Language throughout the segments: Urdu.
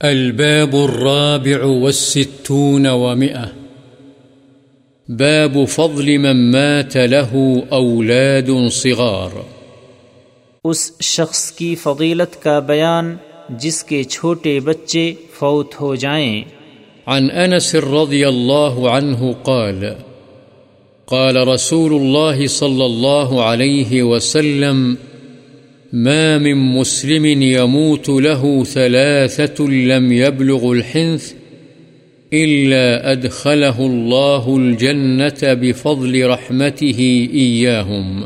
الباب الرابع والستون ومئة. باب فضل من مات له أولاد صغار. اس شخص کی فضیلت کا بیان جس کے چھوٹے بچے فوت ہو جائیں۔ عن أنس رضي الله عنه قال قال رسول الله صلى الله عليه وسلم ما من مسلم يموت له ثلاثة لم يبلغ الحنث إلا أدخله الله الجنة بفضل رحمته إياهم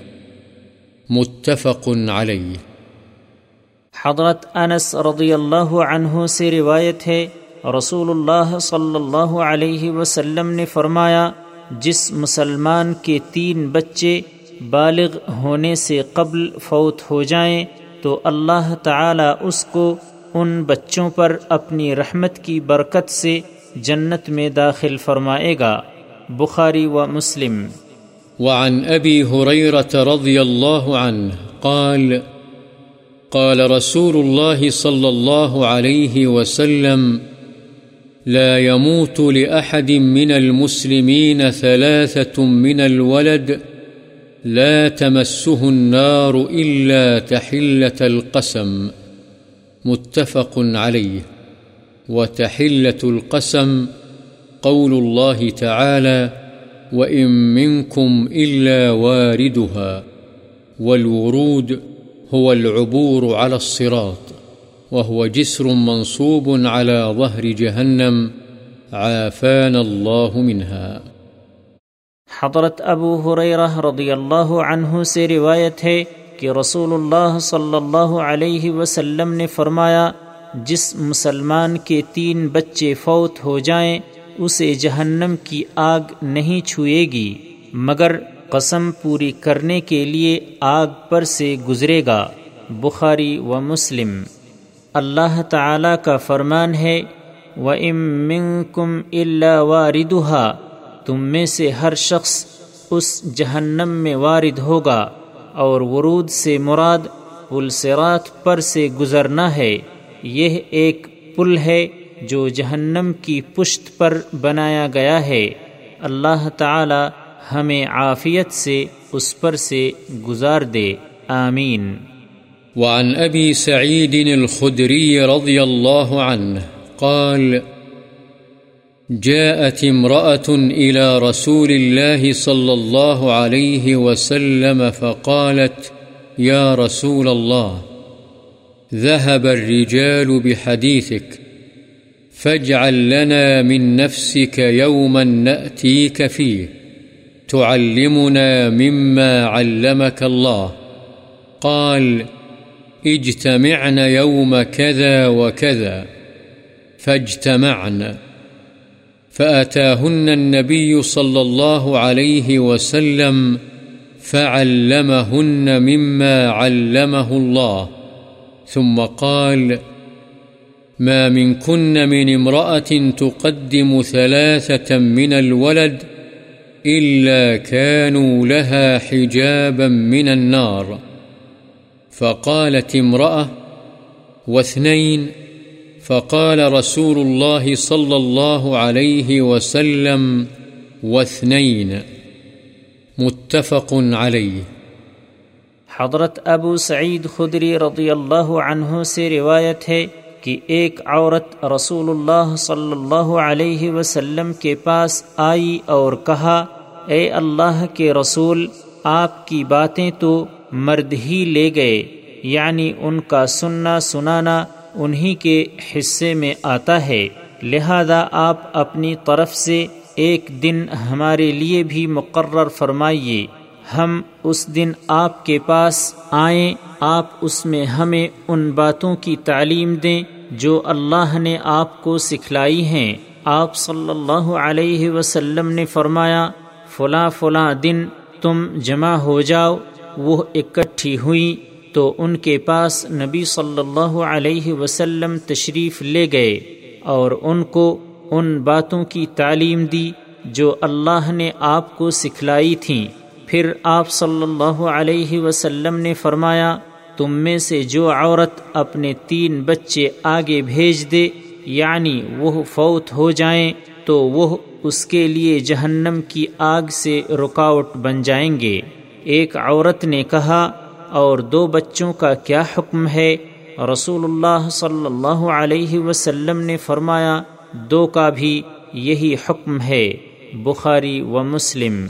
متفق عليه۔ حضرت انس رضی اللہ عنہ سے روایت ہے رسول اللہ صلی اللہ علیہ وسلم نے فرمایا، جس مسلمان کے تین بچے بالغ ہونے سے قبل فوت ہو جائیں تو اللہ تعالی اس کو ان بچوں پر اپنی رحمت کی برکت سے جنت میں داخل فرمائے گا۔ بخاری و مسلم۔ وعن أبي هريرة رضي الله عنه قال قال رسول الله صلى الله عليه وسلم، لا يموت لأحد من المسلمين ثلاثة من الولد لا تمسه النار إلا تحلة القسم، متفق عليه. وتحلة القسم قول الله تعالى وإن منكم إلا واردها والورود هو العبور على الصراط، وهو جسر منصوب على ظهر جهنم، عافانا الله منها. حضرت ابو حریرہ رضی اللہ عنہ سے روایت ہے کہ رسول اللہ صلی اللہ علیہ وسلم نے فرمایا، جس مسلمان کے تین بچے فوت ہو جائیں، اسے جہنم کی آگ نہیں چھوئے گی، مگر قسم پوری کرنے کے لیے آگ پر سے گزرے گا۔ بخاری و مسلم۔ اللہ تعالی کا فرمان ہے و ام کم اللہ واردہ تم میں سے ہر شخص اس جہنم میں وارد ہوگا اور ورود سے مراد پلسرات پر سے گزرنا ہے۔ یہ ایک پل ہے جو جہنم کی پشت پر بنایا گیا ہے۔ اللہ تعالی ہمیں عافیت سے اس پر سے گزار دے۔ آمین۔ وعن أبي سعيد الخدري رضي الله عنه قال جاءت امرأة إلى رسول الله صلى الله عليه وسلم فقالت، يا رسول الله، ذهب الرجال بحديثك، فاجعل لنا من نفسك يوما نأتيك فيه، تعلمنا مما علمك الله. قال، اجتمعن يوم كذا وكذا، فاجتمعن. فأتاهن النبي صلى الله عليه وسلم فعلمهن مما علمه الله. ثم قال، ما منكن من امرأة تقدم ثلاثة من الولد إلا كانوا لها حجابا من النار. فقالت امرأة، واثنين فقال رسول الله صلى الله عليه وسلم واثنين متفق عليه حضرت ابو سعید خدری رضی اللہ عنہ سے روایت ہے کہ ایک عورت رسول اللہ صلی اللہ علیہ وسلم کے پاس آئی اور کہا، اے اللہ کے رسول، آپ کی باتیں تو مرد ہی لے گئے یعنی ان کا سننا سنانا انہی کے حصے میں آتا ہے۔ لہذا آپ اپنی طرف سے ایک دن ہمارے لیے بھی مقرر فرمائیے۔ ہم اس دن آپ کے پاس آئیں، آپ اس میں ہمیں ان باتوں کی تعلیم دیں جو اللہ نے آپ کو سکھلائی ہیں۔ آپ صلی اللہ علیہ وسلم نے فرمایا، فلاں فلاں دن تم جمع ہو جاؤ۔ وہ اکٹھی ہوئی۔ تو ان کے پاس نبی صلی اللہ علیہ وسلم تشریف لے گئے اور ان کو ان باتوں کی تعلیم دی جو اللہ نے آپ کو سکھلائی تھیں۔ پھر آپ صلی اللہ علیہ وسلم نے فرمایا، تم میں سے جو عورت اپنے تین بچے آگے بھیج دے یعنی وہ فوت ہو جائیں، تو وہ اس کے لیے جہنم کی آگ سے رکاوٹ بن جائیں گے۔ ایک عورت نے کہا اور دو بچوں کا کیا حکم ہے؟ رسول اللہ صلی اللہ علیہ وسلم نے فرمایا، دو کا بھی یہی حکم ہے، بخاری و مسلم۔